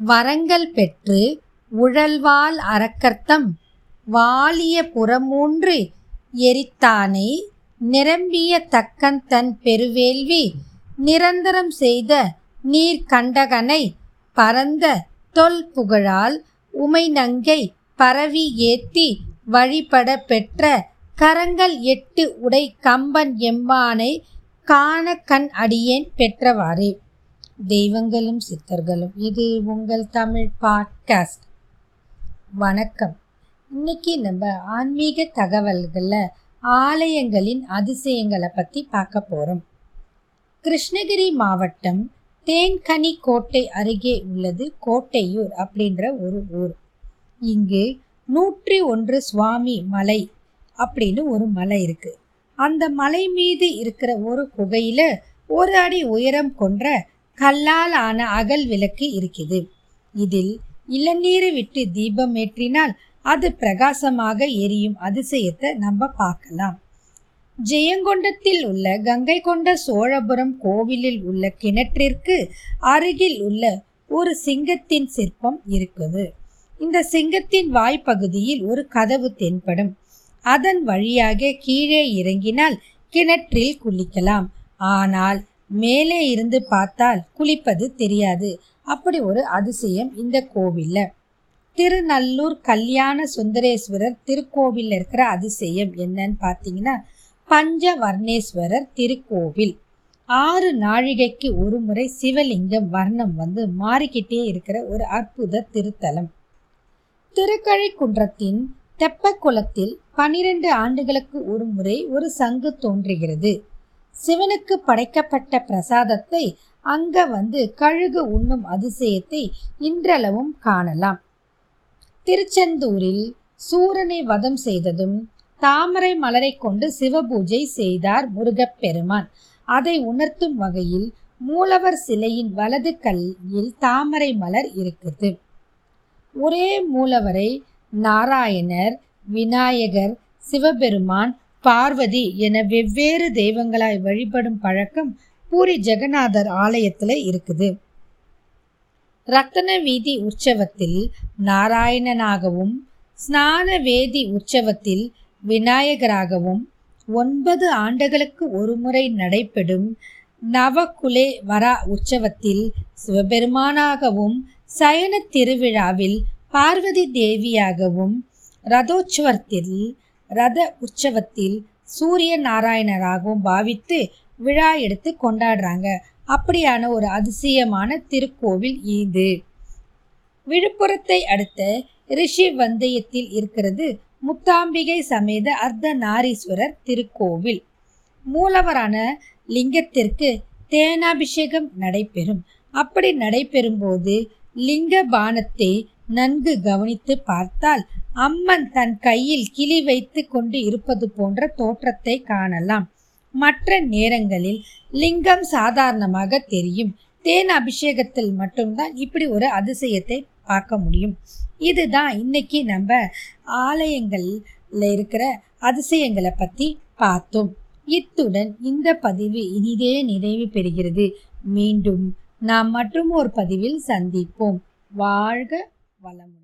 வரங்கள் பெற்று உழல்வாள் அரக்கர்த்தம் வாலிய புறமூன்று எரித்தானை நிரம்பிய தக்கன் தன் பெருவேள்வி நிரந்தரம் செய்த நீர்கண்டகனை பரந்த தொல் புகழால் உமை நங்கை பரவி ஏத்தி வழிபட பெற்ற கரங்கள் எட்டு உடை கம்பன் எம்மானை காண கண் அடியேன் பெற்றவாறே. தெய்வங்களும் சித்தர்களும். இது உங்கள் தமிழ் பாட்காஸ்ட். வணக்கம். இன்னைக்கு நம்ம ஆன்மீக தகவல்களில் ஆலயங்களின் அதிசயங்களை பற்றி பார்க்க போகிறோம் கிருஷ்ணகிரி மாவட்டம் தேன்கனி கோட்டை அருகே உள்ளது கோட்டையூர் அப்படின்ற ஒரு ஊர். இங்கு நூற்றி ஒன்று சுவாமி மலை அப்படின்னு ஒரு மலை இருக்குது அந்த மலை மீது இருக்கிற ஒரு குகையில் ஒரு அடி உயரம் கொன்ற கல்லால் ஆன அகல் விளக்கு இருக்குது இதில் இளநீரை விட்டு தீபம் ஏற்றினால் அது பிரகாசமாக எரியும் அதிசயத்தை நம்ம பார்க்கலாம். ஜெயங்கொண்டத்தில் உள்ள கங்கை கொண்ட சோழபுரம் கோவிலில் உள்ள கிணற்றிற்கு அருகில் உள்ள ஒரு சிங்கத்தின் சிற்பம் இருக்குது. இந்த சிங்கத்தின் வாய்ப்பகுதியில் ஒரு கதவு தென்படும். அதன் வழியாக கீழே இறங்கினால் கிணற்றில் குளிக்கலாம். ஆனால் மேலே இருந்து பார்த்தால் குளிப்பது தெரியாது. அப்படி ஒரு அதிசயம் இந்த கோவில்ல. திருநல்லூர் கல்யாண சுந்தரேஸ்வரர் திருக்கோவில் இருக்கிற அதிசயம் என்னன்னு பார்த்தீங்கன்னா பஞ்சவர்ணேஸ்வரர் திருக்கோவில். ஆறு நாழிகைக்கு ஒரு முறை சிவலிங்கம் வர்ணம் வந்து மாறிக்கிட்டே இருக்கிற ஒரு அற்புத திருத்தலம். திருக்கழிக்குன்றத்தின் தெப்பக்குளத்தில் பனிரெண்டு ஆண்டுகளுக்கு ஒரு முறை ஒரு சங்கு தோன்றுகிறது. சிவனுக்கு படைக்கப்பட்ட பிரசாதத்தை அங்க வந்து கழுகு உண்ணும் அதிசயத்தை இன்றளவும் காணலாம். திருச்செந்தூரில் சூரனை வதம் செய்ததும் தாமரை மலரை கொண்டு சிவபூஜை செய்தார் முருகப்பெருமான். அதை உணர்த்தும் வகையில் மூலவர் சிலையின் வலது கல்லில் தாமரை மலர் இருக்குது ஒரே மூலவரை நாராயணர் விநாயகர் சிவபெருமான் பார்வதி என வெவ்வேறு தெய்வங்களாய் வழிபடும் பழக்கம் பூரி ஜெகநாதர் ஆலயத்தில் இருக்குது. ரத்தன வீதி உற்சவத்தில் நாராயணனாகவும் ஸ்நான வேதி உற்சவத்தில் விநாயகராகவும் ஒன்பது ஆண்டுகளுக்கு ஒருமுறை நடைபெறும் நவகுலே வரா உற்சவத்தில் சிவபெருமானாகவும் சயன திருவிழாவில் பார்வதி தேவியாகவும் ரதோற்சவத்தில் ரத உற்சவத்தில் சூரிய நாராயணராகவும் பாவித்து விழா எடுத்து கொண்டாடுறாங்க. அப்படியான ஒரு அதிசயமான திருக்கோவில் இது. விழுப்புரத்தை அடுத்த ரிஷி வந்தயத்தில் இருக்கிறது முத்தாம்பிகை சமேத அர்த்த நாரீஸ்வரர் திருக்கோவில். மூலவரான லிங்கத்திற்கு தேனாபிஷேகம் நடைபெறும். அப்படி நடைபெறும் போது லிங்க பானத்தை நன்கு கவனித்து பார்த்தால் அம்மன் தன் கையில் கிளி வைத்து கொண்டு இருப்பது போன்ற தோற்றத்தை காணலாம். மற்ற நேரங்களில் லிங்கம் சாதாரணமாக தெரியும். தேன் அபிஷேகத்தில் மட்டும்தான் இப்படி ஒரு அதிசயத்தை பார்க்க முடியும். இதுதான் இன்னைக்கு நம்ம ஆலயங்கள்ல இருக்கிற அதிசயங்களை பற்றி பார்த்தோம். இத்துடன் இந்த பதிவு இனிதே நிறைவு பெறுகிறது. மீண்டும் நாம் மற்றும் ஒரு பதிவில் சந்திப்போம். வாழ்க வளமுடன்.